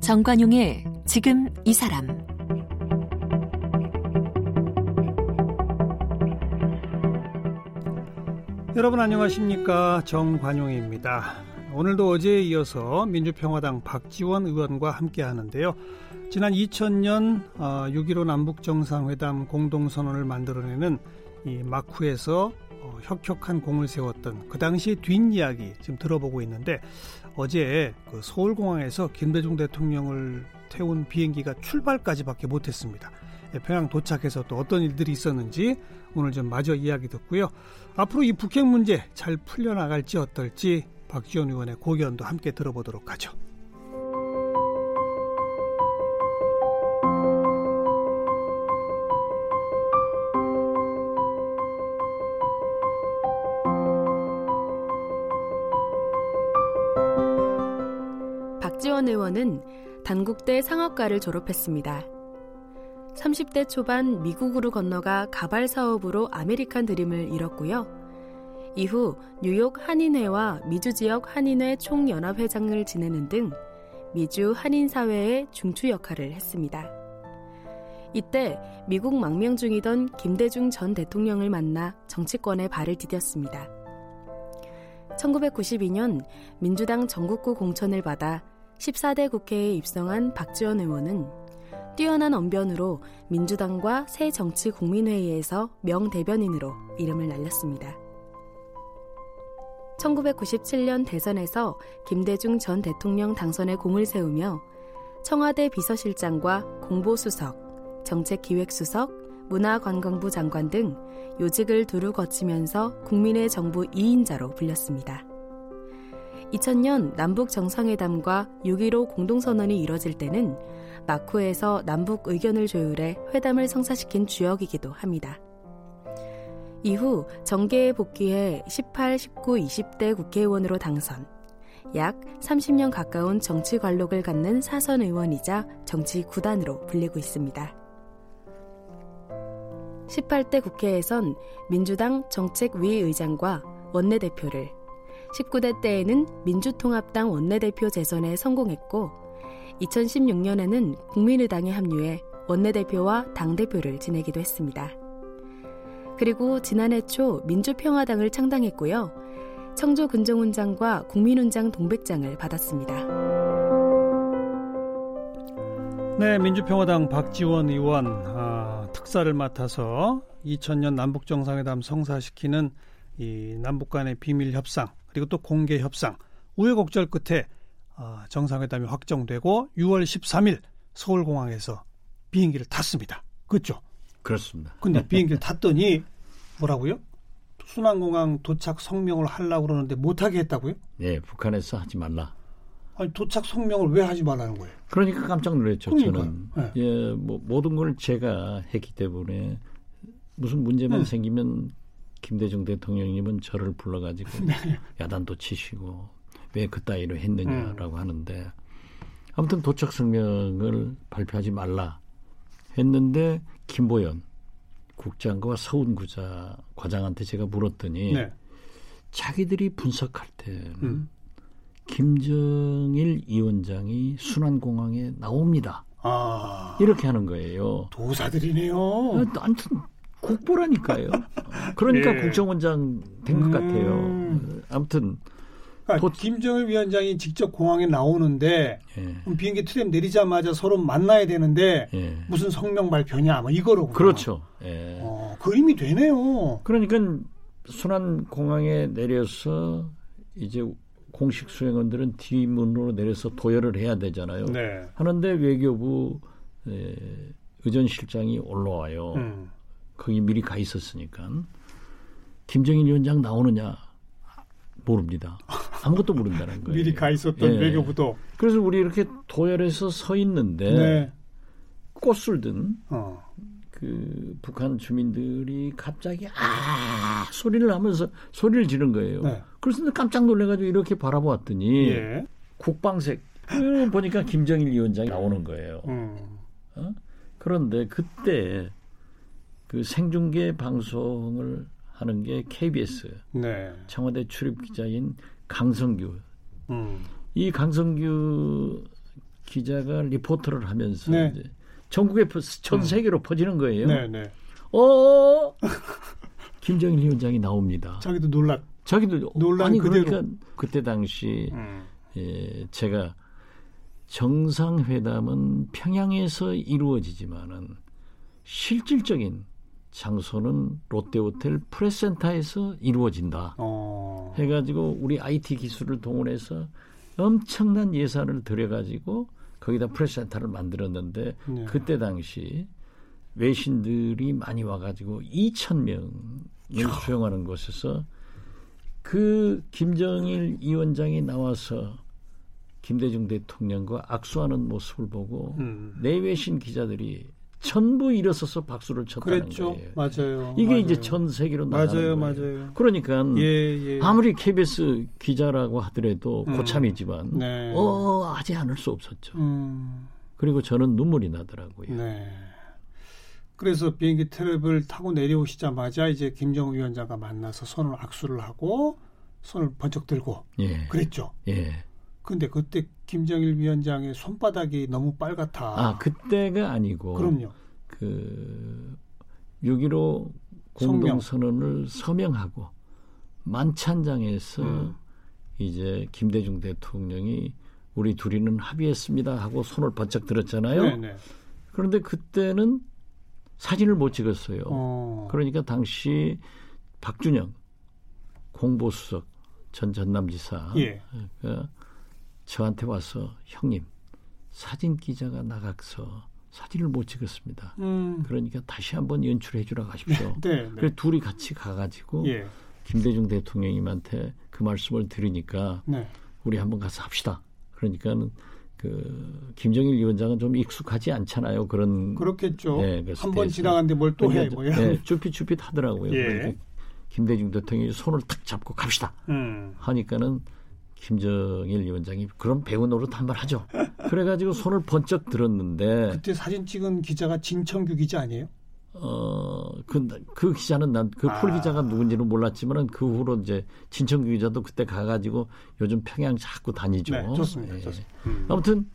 정관용의 지금 이 사람 여러분 안녕하십니까 정관용입니다. 오늘도 어제에 이어서 민주평화당 박지원 의원과 함께 하는데요. 지난 2000년 6.15 남북정상회담 공동선언을 만들어내는 이 마쿠에서 어, 혁혁한 공을 세웠던 그 당시의 뒷이야기 지금 들어보고 있는데 어제 그 서울공항에서 김대중 대통령을 태운 비행기가 출발까지밖에 못했습니다. 예, 평양 도착해서 또 어떤 일들이 있었는지 오늘 좀 마저 이야기 듣고요. 앞으로 이 북핵 문제 잘 풀려나갈지 어떨지 박지원 의원의 고견도 함께 들어보도록 하죠. 박지원 의원은 단국대 상학과를 졸업했습니다. 30대 초반 미국으로 건너가 가발 사업으로 아메리칸 드림을 이뤘고요. 이후 뉴욕 한인회와 미주 지역 한인회 총연합회장을 지내는 등 미주 한인 사회의 중추 역할을 했습니다. 이때 미국 망명 중이던 김대중 전 대통령을 만나 정치권에 발을 디뎠습니다. 1992년 민주당 전국구 공천을 받아 14대 국회에 입성한 박지원 의원은 뛰어난 언변으로 민주당과 새 정치 국민회의에서 명대변인으로 이름을 날렸습니다. 1997년 대선에서 김대중 전 대통령 당선에 공을 세우며 청와대 비서실장과 공보수석, 정책기획수석, 문화관광부 장관 등 요직을 두루 거치면서 국민의 정부 2인자로 불렸습니다. 2000년 남북 정상회담과 6.15 공동선언이 이뤄질 때는 마쿠에서 남북 의견을 조율해 회담을 성사시킨 주역이기도 합니다. 이후 정계에 복귀해 18, 19, 20대 국회의원으로 당선. 약 30년 가까운 정치 관록을 갖는 사선 의원이자 정치 구단으로 불리고 있습니다. 18대 국회에선 민주당 정책위 의장과 원내대표를 19대 때에는 민주통합당 원내대표 재선에 성공했고 2016년에는 국민의당에 합류해 원내대표와 당대표를 지내기도 했습니다. 그리고 지난해 초 민주평화당을 창당했고요. 청조 근정훈장과 국민훈장 동백장을 받았습니다. 네, 민주평화당 박지원 의원 아, 특사를 맡아서 2000년 남북 정상회담 성사시키는 이 남북 간의 비밀 협상 그리고 또 공개 협상 우여곡절 끝에 어, 정상회담이 확정되고 6월 13일 서울공항에서 비행기를 탔습니다. 그렇죠? 그렇습니다. 근데 비행기를 탔더니 뭐라고요? 순환공항 도착 성명을 하려고 그러는데 못하게 했다고요? 예, 북한에서 하지 말라. 아니 도착 성명을 왜 하지 말라는 거예요? 그러니까 깜짝 놀랐죠. 그러니까요. 저는 네. 예, 뭐 모든 걸 제가 했기 때문에 무슨 문제만 네. 생기면 김대중 대통령님은 저를 불러가지고 네. 야단도 치시고 왜 그따위로 음. 했느냐라고 하는데 아무튼 도착 성명을 발표하지 말라 했는데 김보연 국장과 서운구자 과장한테 제가 물었더니 네. 자기들이 분석할 때는 음. 김정일 위원장이 순환공항에 나옵니다. 아 이렇게 하는 거예요. 도사들이네요. 어, 아무튼 국보라니까요. 그러니까 예. 국정원장 된것 음. 같아요. 아무튼 그러니까 도- 김정일 위원장이 직접 공항에 나오는데 예, 비행기 트램 내리자마자 서로 만나야 되는데 예. 무슨 성명 발표냐 뭐 이거로 그렇죠. 예. 어, 그림이 되네요. 그러니까 순환 공항에 내려서 이제 공식 수행원들은 뒷문으로 내려서 도열을 해야 되잖아요. 네. 하는데 외교부 에, 의전실장이 올라와요. 음. 거기 미리 가 있었으니까 김정일 위원장 나오느냐 모릅니다. 아무것도 모른다는 거예요. 미리 가 있었던 예. 외교부도. 그래서 우리 이렇게 도열해서 서 있는데 네. 꽃을 든 어. 그 북한 주민들이 갑자기 아 소리를 하면서 소리를 지른 거예요. 네. 그래서 깜짝 놀래가지고 이렇게 바라보았더니 예. 국방색 그 보니까 김정일 위원장이 나오는 거예요. 음. 어? 그런데 그때 그 생중계 방송을 하는 게 KBS 네. 청와대 출입 기자인 강성규. 음. 이 강성규 기자가 리포터를 하면서 네. 이제 전국에 퍼- 전 세계로 퍼지는 거예요. 네, 네. 어 김정일 위원장이 나옵니다. 자기도 놀랐. 자기도 논란 아니 그대로. 그러니까 그때 당시 음. 예, 제가 정상회담은 평양에서 이루어지지만은 실질적인 장소는 롯데호텔 프레스센터에서 이루어진다. 어. 해가지고 우리 IT 기술을 동원해서 엄청난 예산을 들여가지고 거기다 프레센터를 만들었는데 네. 그때 당시 외신들이 많이 와가지고 2천 명을 수용하는 곳에서 그 김정일 위원장이 나와서 김대중 대통령과 악수하는 모습을 보고 음. 내외신 기자들이 전부 일어서서 박수를 쳤다는 그랬죠. 거예요. 맞아요. 이게 맞아요. 이제 전 세계로 나가는 맞아요, 거예요. 맞아요. 그러니까 예, 예. 아무리 KBS 기자라고 하더라도 음. 고참이지만 네. 어 하지 않을 수 없었죠. 음. 그리고 저는 눈물이 나더라고요. 네. 그래서 비행기 트랩을 타고 내려오시자마자 이제 김정은 위원장과 만나서 손을 악수를 하고 손을 번쩍 들고 예, 그랬죠. 예. 근데 그때 김정일 위원장의 손바닥이 너무 빨갛다. 아 그때가 아니고 그럼요. 그 6.15 성명. 공동선언을 서명 하고 만찬장에서 음. 이제 김대중 대통령이 우리 둘이는 합의했습니다 하고 손을 번쩍 들었잖아요. 네네. 그런데 그때는 사진을 못 찍었어요. 어. 그러니까 당시 박준영 공보수석 전 전남지사 예. 가 저한테 와서 형님 사진 기자가 나가서 사진을 못 찍었습니다. 음. 그러니까 다시 한번 연출해 주라 가십시오. 네. 네. 그래서 둘이 같이 가가지고 예. 김대중 대통령님한테 그 말씀을 들으니까 네. 우리 한번 가서 합시다. 그러니까는 그 김정일 위원장은 좀 익숙하지 않잖아요. 그런 그렇겠죠. 네, 그 한번 스페이스. 지나갔는데 뭘 또 해. 그러니까 뭐 이런. 네, 쭈삣쭈삣 하더라고요. 예. 그러니까 김대중 대통령이 손을 탁 잡고 갑시다 음. 하니까는 김정일 위원장이 그럼 배우 노릇 한번 하죠. 그래가지고 손을 번쩍 들었는데 그때 사진 찍은 기자가 진청규 기자 아니에요? 어그 그 기자는 난그폴 아. 기자가 누군지는 몰랐지만은 그 후로 이제 진청규 기자도 그때 가가지고 요즘 평양 자꾸 다니죠. 네, 좋습니다. 예. 좋습니다. 음. 아무튼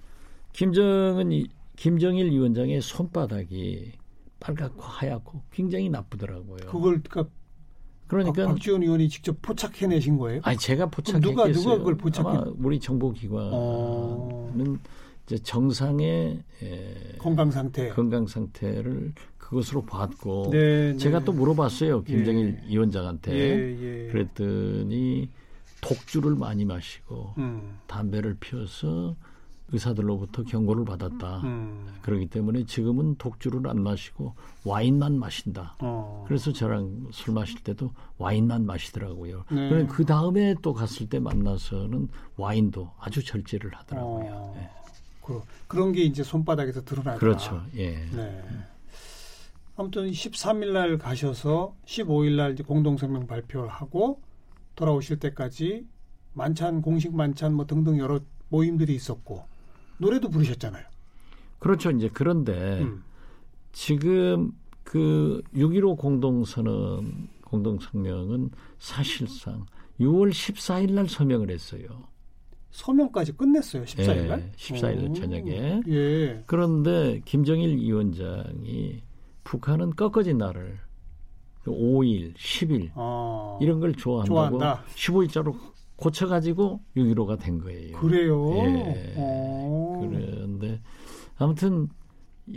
김정은 이- 김정일 위원장의 손바닥이 빨갛고 하얗고 굉장히 나쁘더라고요. 그걸 그러니까 그러니까 박, 박지원 의원이 직접 포착해내신 거예요? 아니 제가 그럼 누가-. 누가 그걸 포착해? 우리 정보기관은 어. 이제 정상의 에, 건강 상태. 건강 상태를 그것으로 봤고 네, 네. 제가 또 물어봤어요 김정일 위원장한테 예, 예. 그랬더니 독주를 많이 마시고 음. 담배를 피워서 의사들로부터 경고를 받았다. 음. 그렇기 때문에 지금은 독주를 안 마시고 와인만 마신다. 어. 그래서 저랑 술 마실 때도 와인만 마시더라고요. 네. 그그 다음에 또 갔을 때 만나서는 와인도 아주 절제를 하더라고요. 어. 예. 그, 그런 게 이제 손바닥에서 드러나다. 그렇죠. 예. 네. 아무튼 13일 날 가셔서 15일 날 공동성명 발표를 하고 돌아오실 때까지 만찬 공식 만찬 뭐 등등 여러 모임들이 있었고 노래도 부르셨잖아요. 그렇죠. 이제 그런데 음. 지금 그 6.15 공동선언 공동성명은 사실상 6월 14일 날 서명을 했어요. 서명까지 끝냈어요. 14일 날. 예, 14일 날 오. 저녁에. 예. 그런데 김정일 위원장이 북한은 꺾어진 날을 5일, 10일 아. 이런 걸 좋아한다고 좋아한다. 15일자로 고쳐가지고 6.15가 된 거예요. 그래요. 예. 어. 그런데 아무튼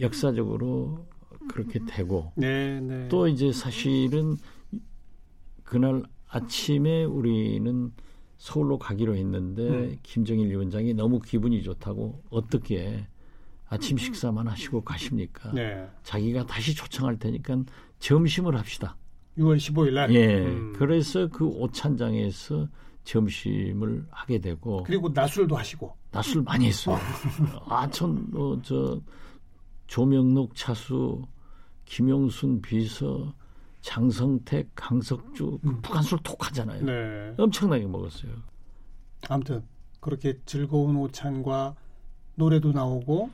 역사적으로 그렇게 되고 네, 네. 또 이제 사실은 그날 아침에 우리는 서울로 가기로 했는데 음. 김정일 위원장이 너무 기분이 좋다고 어떻게 아침 식사만 하시고 가십니까? 네. 자기가 다시 초청할 테니까 점심을 합시다. 6월 15일 날. 예. 음. 그래서 그 오찬장에서 점심을 하게 되고 그리고 낮술도 하시고. 낮술 많이 했어요. 아천 뭐, 저 조명록 차수, 김용순 비서, 장성택, 강석주 그 북한술 톡하잖아요. 네. 엄청나게 먹었어요. 아무튼 그렇게 즐거운 오찬과 노래도 나오고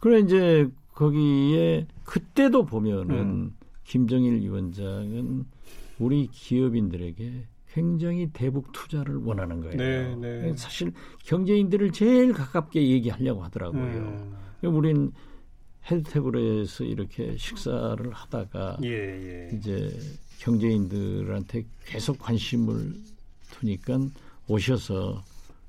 그래 이제 거기에 그때도 보면은 음. 김정일 위원장은 우리 기업인들에게 굉장히 대북 투자를 원하는 거예요. 네, 네. 사실 경제인들을 제일 가깝게 얘기하려고 하더라고요. 음. 우린 헤드테블에서 이렇게 식사를 하다가 예, 예. 이제 경제인들한테 계속 관심을 두니까 오셔서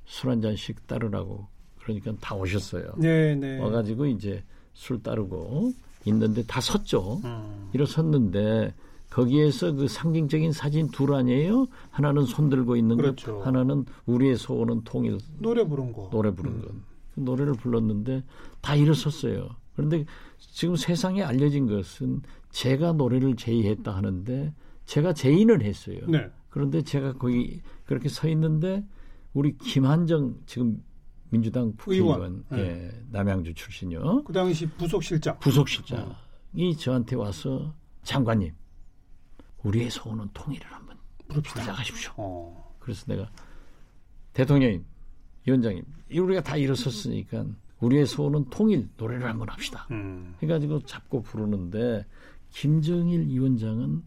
술 한 잔씩 따르라고 그러니까 다 오셨어요. 네, 네. 와가지고 이제 술 따르고 있는데 다 섰죠. 음. 일어섰는데 거기에서 그 상징적인 사진 둘 아니에요? 하나는 손 들고 있는 그렇죠. 것, 하나는 우리의 소원은 통일 노래 부른 거. 노래 부른 것. 그 노래를 불렀는데 다 일어섰어요. 그런데 지금 세상에 알려진 것은 제가 노래를 제의했다 하는데 제가 제의는 했어요. 네. 그런데 제가 거기 그렇게 서 있는데 우리 김한정 지금 민주당 의원. 네. 예, 남양주 출신이요. 그 당시 부속실장. 부속실장이 저한테 와서 장관님, 우리의 소원은 통일을 한번. 부탁하십시오. 어. 그래서 내가 대통령님, 위원장님, 우리가 다 일어섰으니까 우리의 소원은 통일 노래를 한번 합시다. 음. 해가지고 잡고 부르는데 김정일 위원장은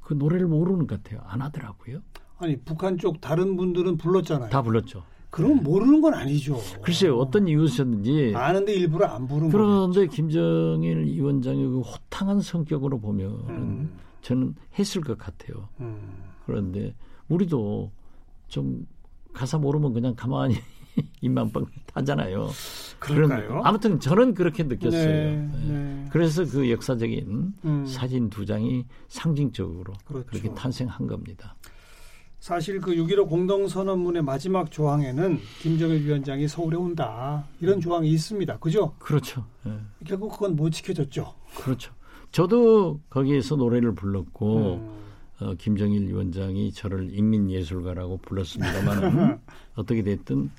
그 노래를 모르는 것 같아요. 안 하더라고요. 아니 북한 쪽 다른 분들은 불렀잖아요. 다 불렀죠. 그럼 모르는 건 아니죠. 글쎄요, 어떤 이유였는지. 아는데 일부러 안 부른 거. 그런데 김정일 위원장의 그 호탕한 성격으로 보면 음. 저는 했을 것 같아요. 음. 그런데 우리도 좀 가사 모르면 그냥 가만히 입만 뻥 하잖아요. 그럴까요? 그런- 아무튼 저는 그렇게 느꼈어요. 네, 네. 네. 그래서 그 역사적인 음. 사진 두 장이 상징적으로 그렇죠. 그렇게 탄생한 겁니다. 사실 그 6.15 공동선언문의 마지막 조항에는 김정일 위원장이 서울에 온다 이런 조항이 있습니다. 그죠? 그렇죠. 예, 결국 그건 못 지켜졌죠. 그렇죠. 저도 거기에서 노래를 불렀고 음. 어, 김정일 위원장이 저를 인민예술가라고 불렀습니다만 어떻게 됐든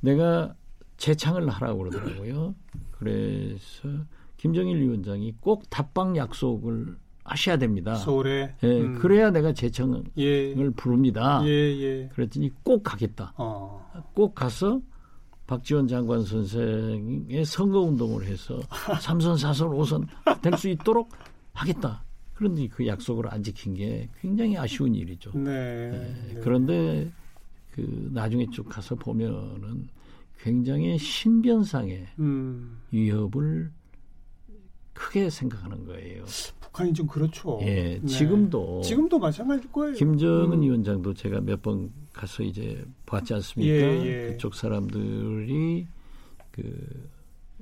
내가 재창을 하라고 그러더라고요. 그래서 김정일 위원장이 꼭 답방 약속을 하셔야 됩니다. 서울에. 예, 음. 그래야 내가 재청을 예. 부릅니다. 예, 예. 그랬더니 꼭 가겠다. 어. 꼭 가서 박지원 장관 선생의 선거 운동을 해서 삼선 사선 오선 될 수 있도록 하겠다. 그런데 그 약속을 안 지킨 게 굉장히 아쉬운 일이죠. 네. 예, 네. 그런데 그 나중에 쭉 가서 보면은 굉장히 신변상의 음. 위협을 크게 생각하는 거예요. 북한이 좀 그렇죠. 예, 네. 지금도 지금도 마찬가지일 거예요. 김정은 음. 위원장도 제가 몇 번 가서 이제 봤지 않습니까? 예, 예. 그쪽 사람들이 그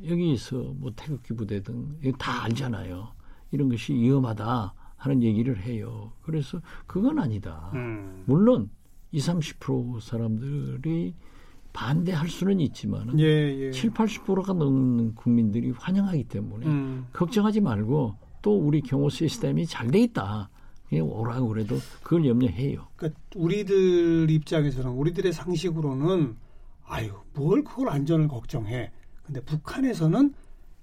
여기서 뭐 태극기 부대 등 다 알잖아요. 이런 것이 위험하다 하는 얘기를 해요. 그래서 그건 아니다. 음. 물론 20, 30% 사람들이 반대할 수는 있지만 예, 예. 7, 80%가 넘는 국민들이 환영하기 때문에 음. 걱정하지 말고 또 우리 경호 시스템이 잘 돼 있다. 그냥 오라고 그래도 그걸 염려해요. 그러니까 우리들 입장에서는 우리들의 상식으로는 아유 뭘 그걸 안전을 걱정해. 근데 북한에서는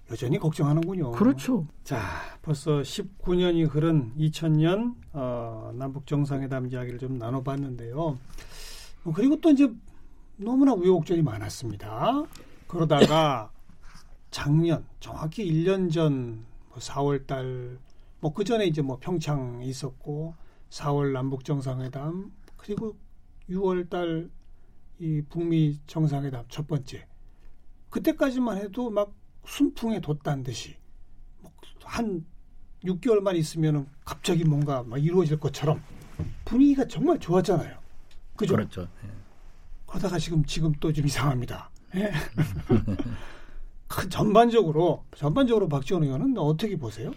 여전히 걱정하는군요. 그렇죠. 자, 벌써 19년이 흐른 2000년 어, 남북 정상회담 이야기를 좀 나눠봤는데요. 어, 그리고 또 이제 너무나 우여곡절이 많았습니다. 그러다가 작년 정확히 1년 전 4월 달 뭐 그 전에 이제 뭐 평창 있었고 4월 남북 정상회담 그리고 6월 달 이 북미 정상회담 첫 번째 그때까지만 해도 막 순풍에 돋단 듯이 뭐한 6개월만 있으면은 갑자기 뭔가 막 이루어질 것처럼 분위기가 정말 좋았잖아요. 그죠? 그렇죠. 예. 그러다가 지금 지금 또 좀 이상합니다. 예. 그 전반적으로 전반적으로 박지원 의원은 어떻게 보세요?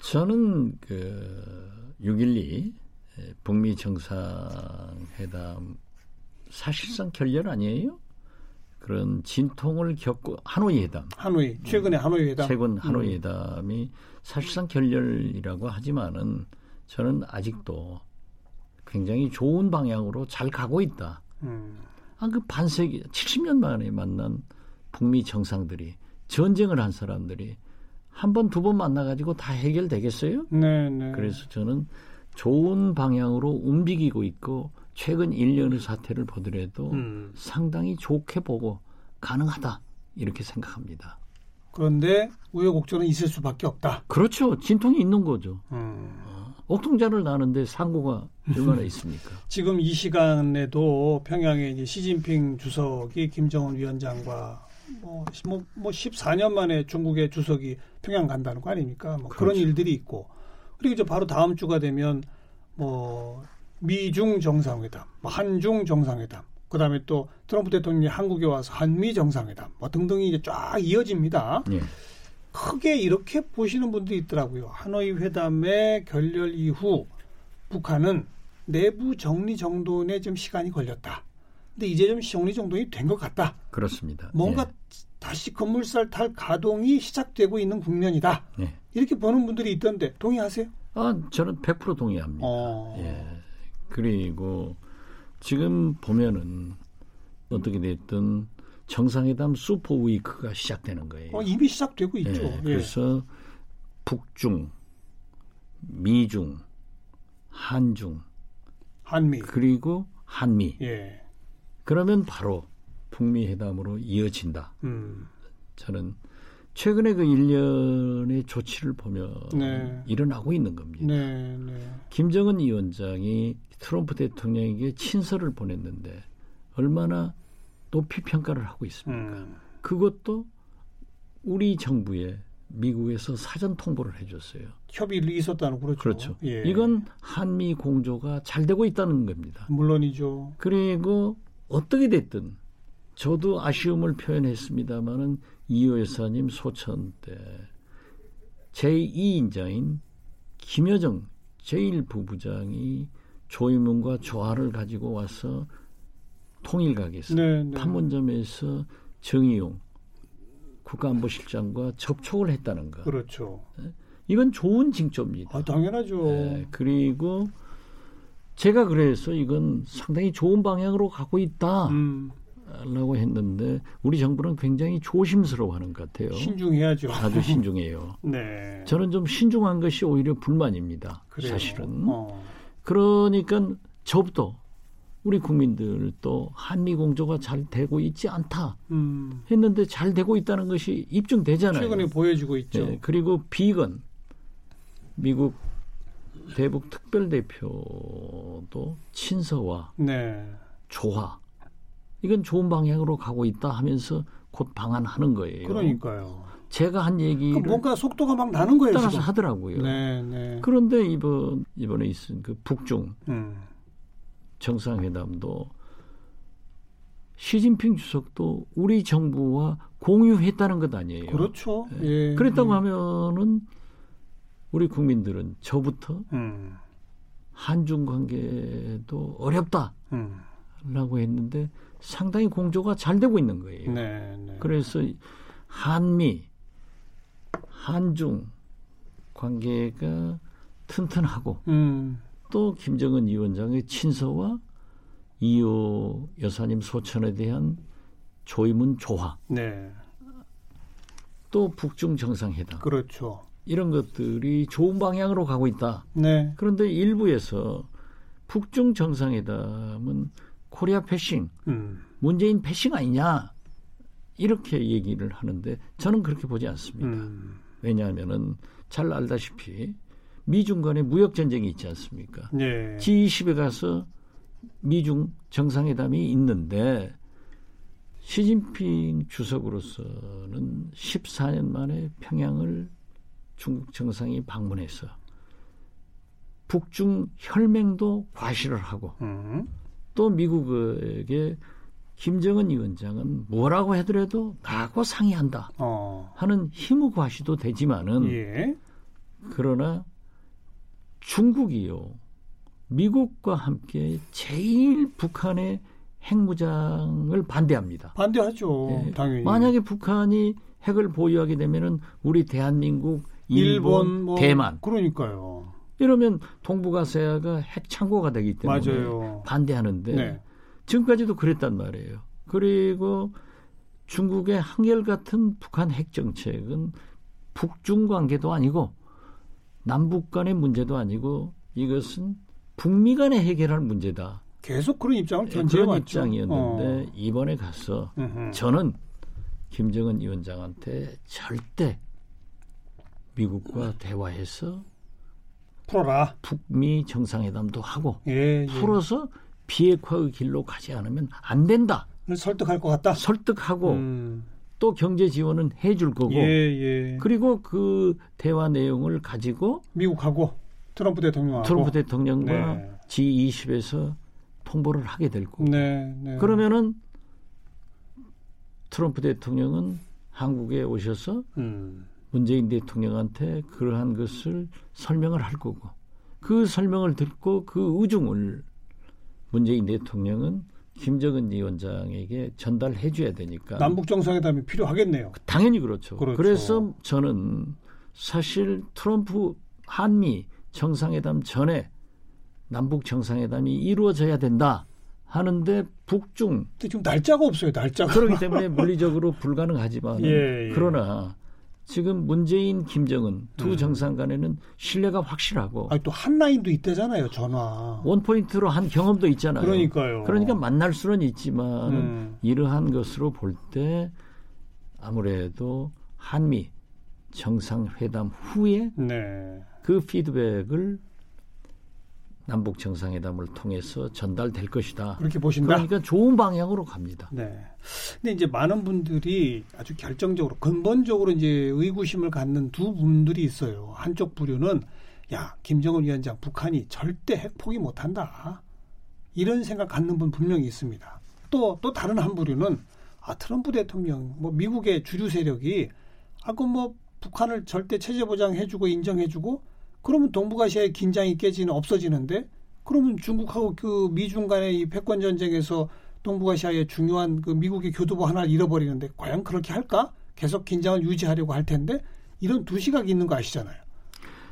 저는 그 6.12 북미 정상회담 사실상 결렬 아니에요? 그런 진통을 겪고 하노이 회담, 하노이 최근에 하노이 회담 최근 하노이 회담이 사실상 결렬이라고 하지만은 저는 아직도 굉장히 좋은 방향으로 잘 가고 있다. 음, 아, 그 반세기, 70년 만에 만난 북미 정상들이 전쟁을 한 사람들이 한 번, 두 번 만나가지고 다 해결되겠어요? 네, 네. 그래서 저는 좋은 방향으로 움직이고 있고 최근 1년의 사태를 보더라도 음, 상당히 좋게 보고 가능하다. 이렇게 생각합니다. 그런데 우여곡절은 있을 수밖에 없다. 그렇죠. 진통이 있는 거죠. 음. 옥통자를 나는데 상고가 얼마나 있습니까? 지금 이 시간에도 평양에 이제 시진핑 주석이 김정은 위원장과 뭐, 뭐, 뭐 14년 만에 중국의 주석이 평양 간다는 거 아닙니까? 뭐 그런 그렇죠. 일들이 있고 그리고 이제 바로 다음 주가 되면 뭐 미중 정상회담, 뭐 한중 정상회담, 그 다음에 또 트럼프 대통령이 한국에 와서 한미 정상회담, 뭐 등등이 이제 쫙 이어집니다. 예. 크게 이렇게 보시는 분들이 있더라고요. 하노이 회담의 결렬 이후 북한은 내부 정리 정돈에 좀 시간이 걸렸다. 근데 이제 좀 정리 정돈이 된 것 같다. 그렇습니다. 뭔가 예. 다시 건물살 탈 가동이 시작되고 있는 국면이다. 예. 이렇게 보는 분들이 있던데 동의하세요? 아, 저는 100% 동의합니다. 어. 예. 그리고 지금 보면은 어떻게 됐든 정상회담 슈퍼 위크가 시작되는 거예요. 어, 이미 시작되고 있죠. 예, 예. 그래서 북중, 미중, 한중 한미. 그리고 한미 예. 그러면 바로 북미 회담으로 이어진다. 음. 저는 최근에 그 일련의 조치를 보면 네. 일어나고 있는 겁니다. 네, 네. 김정은 위원장이 트럼프 대통령에게 친서를 보냈는데 얼마나 높이 평가를 하고 있습니까? 음. 그것도 우리 정부에 미국에서 사전 통보를 해줬어요. 협의를 있었다는 그렇죠. 그렇죠. 예. 이건 한미 공조가 잘 되고 있다는 겁니다. 물론이죠. 그리고 어떻게 됐든 저도 아쉬움을 표현했습니다마는 이호 여사님 소천 때 제2인자인 김여정 제1부부장이 조이문과 조화를 가지고 와서 통일각에서 네, 네. 판문점에서 정의용 국가안보실장과 접촉을 했다는 것. 그렇죠. 이건 좋은 징조입니다. 아, 당연하죠. 네, 그리고 제가 그래서 이건 상당히 좋은 방향으로 가고 있다라고 음, 했는데 우리 정부는 굉장히 조심스러워하는 것 같아요. 신중해야죠. 아주 신중해요. 네. 저는 좀 신중한 것이 오히려 불만입니다. 그래요. 사실은. 어. 그러니까 저부터 우리 국민들도 한미 공조가 잘 되고 있지 않다 음, 했는데 잘 되고 있다는 것이 입증되잖아요. 최근에 보여지고 있죠. 예, 그리고 비건 미국 대북 특별 대표도 친서와 네. 조화 이건 좋은 방향으로 가고 있다 하면서 곧 방한하는 거예요. 그러니까요. 제가 한 얘기를 그 뭔가 속도가 막 나는 거예요. 따라서 지금. 하더라고요. 네, 네. 그런데 이번 이번에 있은 그 북중 음, 정상회담도 시진핑 주석도 우리 정부와 공유했다는 것 아니에요. 그렇죠. 예. 그랬다고 음, 하면은 우리 국민들은 저부터 음, 한중 관계도 어렵다라고 음, 했는데 상당히 공조가 잘 되고 있는 거예요. 네, 네. 그래서 한미, 한중 관계가 튼튼하고 음, 또 김정은 위원장의 친서와 이호 여사님 소천에 대한 조임은 조화, 네. 또 북중 정상회담 그렇죠. 이런 것들이 좋은 방향으로 가고 있다. 네. 그런데 일부에서 북중 정상회담은 코리아 패싱, 음, 문재인 패싱 아니냐 이렇게 얘기를 하는데 저는 그렇게 보지 않습니다. 음, 왜냐하면은 잘 알다시피 미중 간의 무역 전쟁이 있지 않습니까? 네. G20에 가서 미중 정상회담이 있는데 시진핑 주석으로서는 14년 만에 평양을 중국 정상이 방문해서 북중 혈맹도 과시를 하고 음, 또 미국에게 김정은 위원장은 뭐라고 하더라도 나하고 상의한다 어, 하는 힘의 과시도 되지만은 예. 그러나 중국이요 미국과 함께 제일 북한의 핵무장을 반대합니다. 반대하죠. 예, 당연히. 만약에 북한이 핵을 보유하게 되면은 우리 대한민국, 일본, 뭐, 대만 그러니까요. 이러면 동북아시아가 핵 창고가 되기 때문에 맞아요. 반대하는데 네. 지금까지도 그랬단 말이에요. 그리고 중국의 한결 같은 북한 핵 정책은 북중 관계도 아니고 남북 간의 문제도 아니고 이것은 북미 간에 해결할 문제다. 계속 그런 입장을 예, 견지해 그런 왔죠. 입장이었는데 이번에 가서 어. 음흠. 저는 김정은 위원장한테 절대 미국과 대화해서 풀어라. 북미 정상회담도 하고 예, 예. 풀어서 비핵화의 길로 가지 않으면 안 된다. 설득할 것 같다. 설득하고 음. 또 경제 지원은 해줄 거고 예, 예. 그리고 그 대화 내용을 가지고 미국하고 트럼프 대통령하고 트럼프 대통령과 네. G20에서 통보를 하게 될 거고 네, 네. 그러면은 트럼프 대통령은 한국에 오셔서 음. 문재인 대통령한테 그러한 것을 설명을 할 거고 그 설명을 듣고 그 우중을 문재인 대통령은 김정은 위원장에게 전달해 줘야 되니까 남북 정상회담이 필요하겠네요. 당연히 그렇죠. 그렇죠. 그래서 저는 사실 트럼프 한미 정상회담 전에 남북 정상회담이 이루어져야 된다 하는데 북중 근데 지금 날짜가 없어요. 날짜가. 그렇기 때문에 물리적으로 불가능하지만 예, 예. 그러나 지금 문재인 김정은 두 음. 정상 간에는 신뢰가 확실하고 아니 또 한라인도 있대잖아요. 전화. 원포인트로 한 경험도 있잖아요. 그러니까요. 그러니까 만날 수는 있지만 음. 이러한 것으로 볼 때 아무래도 한미 정상회담 후에 네. 그 피드백을 남북 정상회담을 통해서 전달될 것이다. 그렇게 보신다. 그러니까 좋은 방향으로 갑니다. 네. 근데 이제 많은 분들이 아주 결정적으로 근본적으로 이제 의구심을 갖는 두 분들이 있어요. 한쪽 부류는 야 김정은 위원장 북한이 절대 핵 포기 못 한다. 이런 생각 갖는 분 분명히 있습니다. 또 또 다른 한 부류는 아 트럼프 대통령 뭐 미국의 주류 세력이 아 그 뭐 북한을 절대 체제 보장해 주고 인정해 주고 그러면 동북아시아의 긴장이 깨지는 없어지는데 그러면 중국하고 그 미중 간의 이 패권 전쟁에서 동북아시아의 중요한 그 미국의 교두보 하나를 잃어버리는데 과연 그렇게 할까? 계속 긴장을 유지하려고 할 텐데 이런 두 시각이 있는 거 아시잖아요.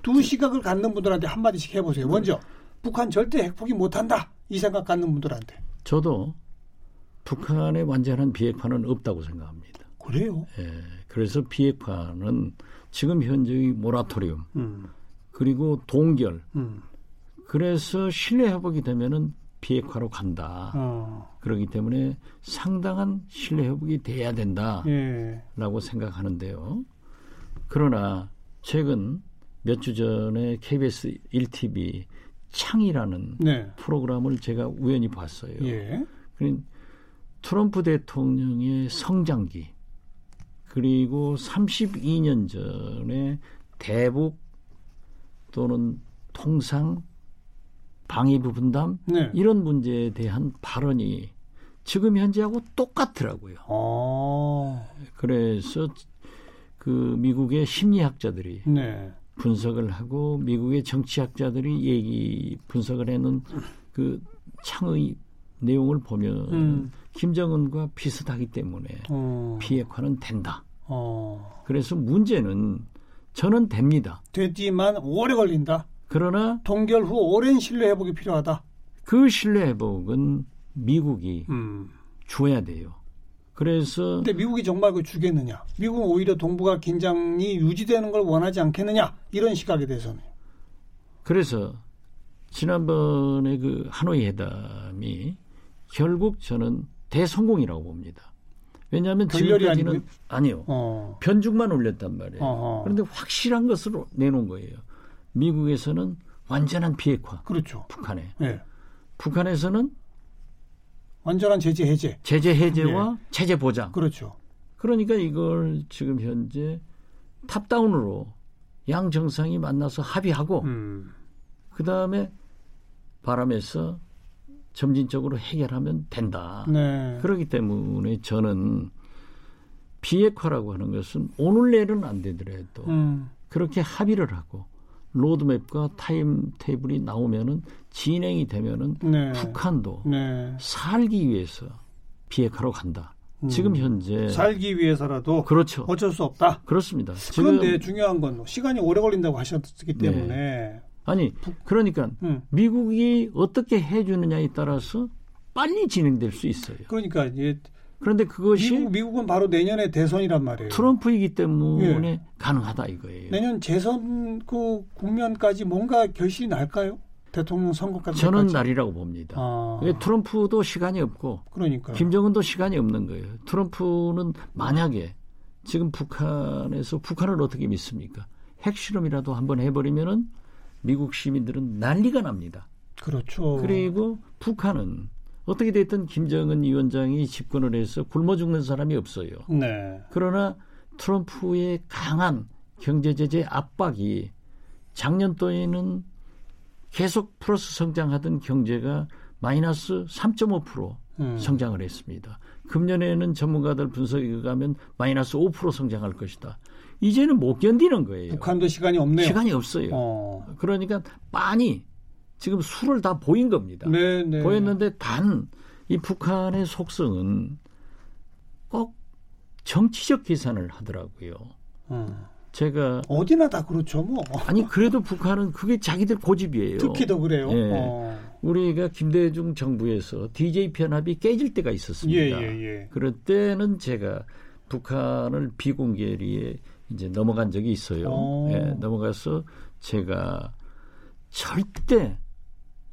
두 시각을 갖는 분들한테 한마디씩 해보세요. 먼저 북한 절대 핵포기 못한다 이 생각 갖는 분들한테 저도 북한의 완전한 비핵화는 없다고 생각합니다. 그래요. 예, 그래서 비핵화는 지금 현재의 모라토리움 음, 그리고 동결. 음, 그래서 신뢰 회복이 되면은 비핵화로 간다. 어, 그렇기 때문에 상당한 신뢰 회복이 돼야 된다라고 예, 생각하는데요. 그러나 최근 몇 주 전에 KBS 1TV 창이라는 네, 프로그램을 제가 우연히 봤어요. 예, 그 트럼프 대통령의 성장기 그리고 32년 전에 대북 또는 통상 방위부 분담 네. 이런 문제에 대한 발언이 지금 현재하고 똑같더라고요. 어, 그래서 그 미국의 심리학자들이 네, 분석을 하고 미국의 정치학자들이 얘기 분석을 해놓은 그 창의 내용을 보면 음. 김정은과 비슷하기 때문에 어, 비핵화는 된다. 어, 그래서 문제는 저는 됩니다. 되지만 오래 걸린다. 그러나 동결 후 오랜 신뢰 회복이 필요하다. 그 신뢰 회복은 미국이 음. 줘야 돼요. 그래서 근데 미국이 정말 그 주겠느냐? 미국은 오히려 동북아 긴장이 유지되는 걸 원하지 않겠느냐? 이런 시각에 대해서는. 그래서 지난번에 그 하노이 회담이 결국 저는 대성공이라고 봅니다. 왜냐하면 결렬이 지금까지는 아니고요? 아니요. 어. 변죽만 올렸단 말이에요. 어허. 그런데 확실한 것으로 내놓은 거예요. 미국에서는 완전한 비핵화, 그렇죠. 북한에. 예. 북한에서는 완전한 제재 해제. 제재 해제와 체제 보장. 그렇죠. 그러니까 이걸 지금 현재 탑다운으로 양 정상이 만나서 합의하고 음. 그 다음에 바람에서 점진적으로 해결하면 된다. 네. 그렇기 때문에 저는 비핵화라고 하는 것은 오늘 내일은 안 되더라도 음. 그렇게 합의를 하고 로드맵과 타임 테이블이 나오면은 진행이 되면은 네. 북한도 네. 살기 위해서 비핵화로 간다. 음. 지금 현재 살기 위해서라도 그렇죠. 어쩔 수 없다. 그렇습니다. 그런데 중요한 건 시간이 오래 걸린다고 하셨기 네. 때문에 아니 그러니까 음. 미국이 어떻게 해주느냐에 따라서 빨리 진행될 수 있어요. 그러니까 이제 그런데 그것이 미국, 미국 은 바로 내년에 대선이란 말이에요. 트럼프이기 때문에 예. 가능하다 이거예요. 내년 재선 그 국면까지 뭔가 결실이 날까요? 대통령 선거까지 저는? 날이라고 봅니다. 아, 왜 트럼프도 시간이 없고 그러니까 김정은도 시간이 없는 거예요. 트럼프는 만약에 지금 북한에서 북한을 어떻게 믿습니까? 핵실험이라도 한번 해버리면은 미국 시민들은 난리가 납니다. 그렇죠. 그리고 북한은 어떻게 됐든 김정은 위원장이 집권을 해서 굶어 죽는 사람이 없어요. 네. 그러나 트럼프의 강한 경제 제재 압박이 작년도에는 계속 플러스 성장하던 경제가 마이너스 3.5% 음. 성장을 했습니다. 금년에는 전문가들 분석에 가면 마이너스 5% 성장할 것이다. 이제는 못 견디는 거예요. 북한도 시간이 없네요. 시간이 없어요. 어. 그러니까 빤히 지금 수를 다 보인 겁니다. 네, 네. 보였는데 단 이 북한의 속성은 꼭 정치적 계산을 하더라고요. 어. 제가 어디나 다 그렇죠, 뭐. 아니 그래도 북한은 그게 자기들 고집이에요. 특히 더 그래요. 예. 어. 우리가 김대중 정부에서 DJ 편합이 깨질 때가 있었습니다. 예, 예, 예. 그럴 때는 제가 북한을 비공개리에 이제 넘어간 적이 있어요. 오. 예, 넘어가서 제가 절대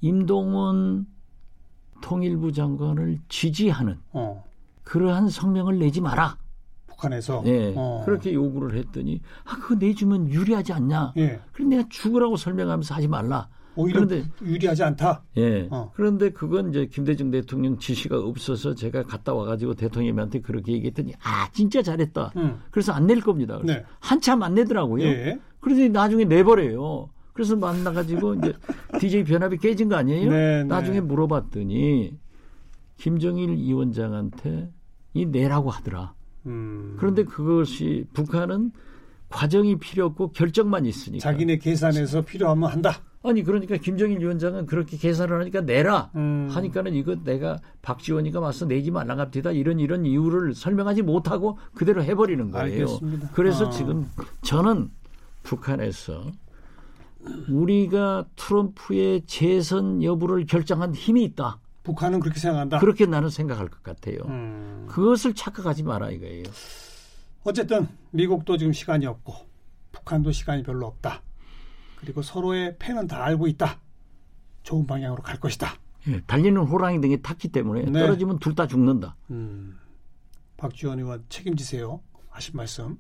임동원 통일부 장관을 지지하는 어. 그러한 성명을 내지 마라. 북한에서. 예, 어. 그렇게 요구를 했더니 아 그거 내주면 유리하지 않냐? 예. 그럼 내가 죽으라고 설명하면서 하지 말라. 오히려 그런데 유리하지 않다. 예. 어. 그런데 그건 이제 김대중 대통령 지시가 없어서 제가 갔다 와가지고 대통령한테 그렇게 얘기했더니 아 진짜 잘했다. 음. 그래서 안 낼 겁니다. 그래서 네. 한참 안 내더라고요. 예. 그래서 나중에 내버려요. 그래서 만나가지고 이제 DJ 변합이 깨진 거 아니에요? 네, 나중에 네. 물어봤더니 김정일 위원장한테 이 내라고 하더라. 음. 그런데 그것이 북한은 과정이 필요 없고 결정만 있으니까. 자기네 계산해서 필요하면 한다. 아니 그러니까 김정일 위원장은 그렇게 계산을 하니까 내라 음. 하니까는 이거 내가 박지원이가 와서 내지 말라갑니다 이런 이런 이유를 설명하지 못하고 그대로 해버리는 거예요. 알겠습니다. 그래서 아. 지금 저는 북한에서 우리가 트럼프의 재선 여부를 결정한 힘이 있다. 북한은 그렇게 생각한다. 그렇게 나는 생각할 것 같아요. 음. 그것을 착각하지 마라 이거예요. 어쨌든 미국도 지금 시간이 없고 북한도 시간이 별로 없다. 그리고 서로의 패는 다 알고 있다. 좋은 방향으로 갈 것이다. 예, 달리는 호랑이 등에 탔기 때문에 네. 떨어지면 둘 다 죽는다. 음. 박지원 의원 책임지세요. 하신 말씀.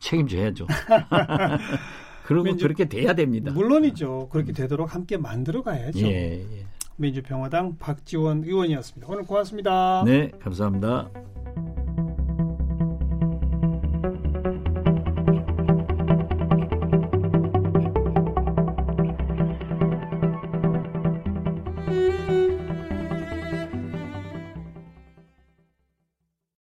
책임져야죠. 그리고 민주- 그렇게 돼야 됩니다. 물론이죠. 그렇게 되도록 함께 만들어 가야죠. 예, 예. 민주평화당 박지원 의원이었습니다. 오늘 고맙습니다. 네, 감사합니다.